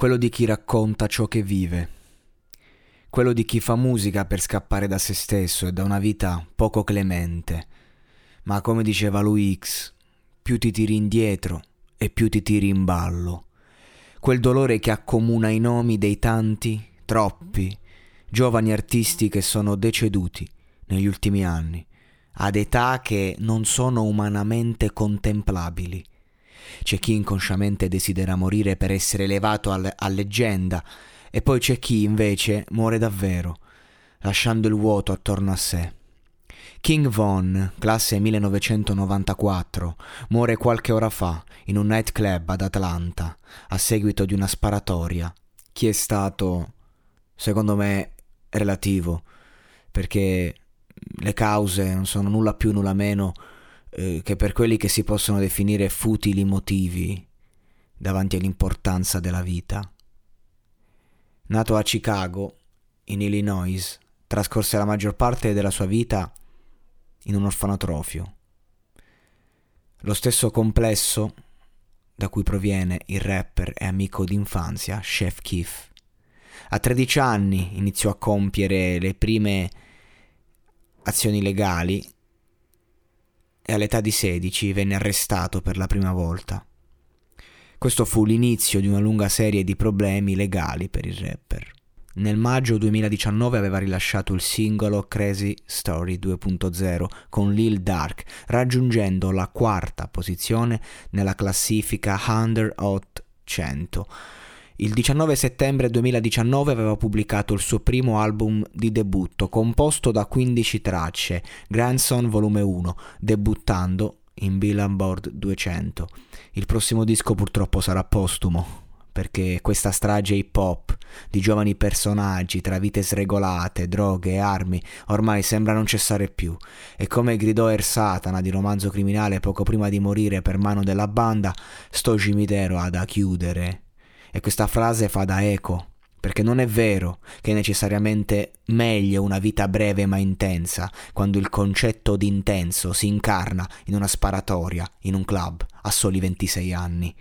Quello di chi racconta ciò che vive, quello di chi fa musica per scappare da se stesso e da una vita poco clemente. Ma come diceva lui X, più ti tiri indietro e più ti tiri in ballo. Quel dolore che accomuna i nomi dei tanti, troppi, giovani artisti che sono deceduti negli ultimi anni, ad età che non sono umanamente contemplabili c'è chi inconsciamente desidera morire per essere elevato al- a leggenda, e poi c'è chi invece muore davvero, lasciando il vuoto attorno a sé. King Von, classe 1994, muore qualche ora fa in un nightclub ad Atlanta a seguito di una sparatoria. Chi è stato, secondo me, relativo, perché le cause non sono nulla più, nulla meno eh, che per quelli che si possono definire futili motivi davanti all'importanza della vita. Nato a Chicago, in Illinois, trascorse la maggior parte della sua vita in un orfanotrofio. Lo stesso complesso da cui proviene il rapper e amico d'infanzia Chef Keef. A 13 anni iniziò a compiere le prime azioni legali e all'età di 16 venne arrestato per la prima volta. Questo fu l'inizio di una lunga serie di problemi legali per il rapper. Nel maggio 2019 aveva rilasciato il singolo Crazy Story 2.0 con Lil Dark, raggiungendo la quarta posizione nella classifica Under Hot 100 il 19 settembre 2019 aveva pubblicato il suo primo album di debutto, composto da 15 tracce, Grandson Volume 1, debuttando in Billboard 200. Il prossimo disco purtroppo sarà postumo, perché questa strage hip hop di giovani personaggi tra vite sregolate, droghe e armi ormai sembra non cessare più e come gridò Er Satana di romanzo criminale poco prima di morire per mano della banda, sto cimitero ha da chiudere. E questa frase fa da eco, perché non è vero che è necessariamente meglio una vita breve ma intensa, quando il concetto di intenso si incarna in una sparatoria, in un club, a soli 26 anni.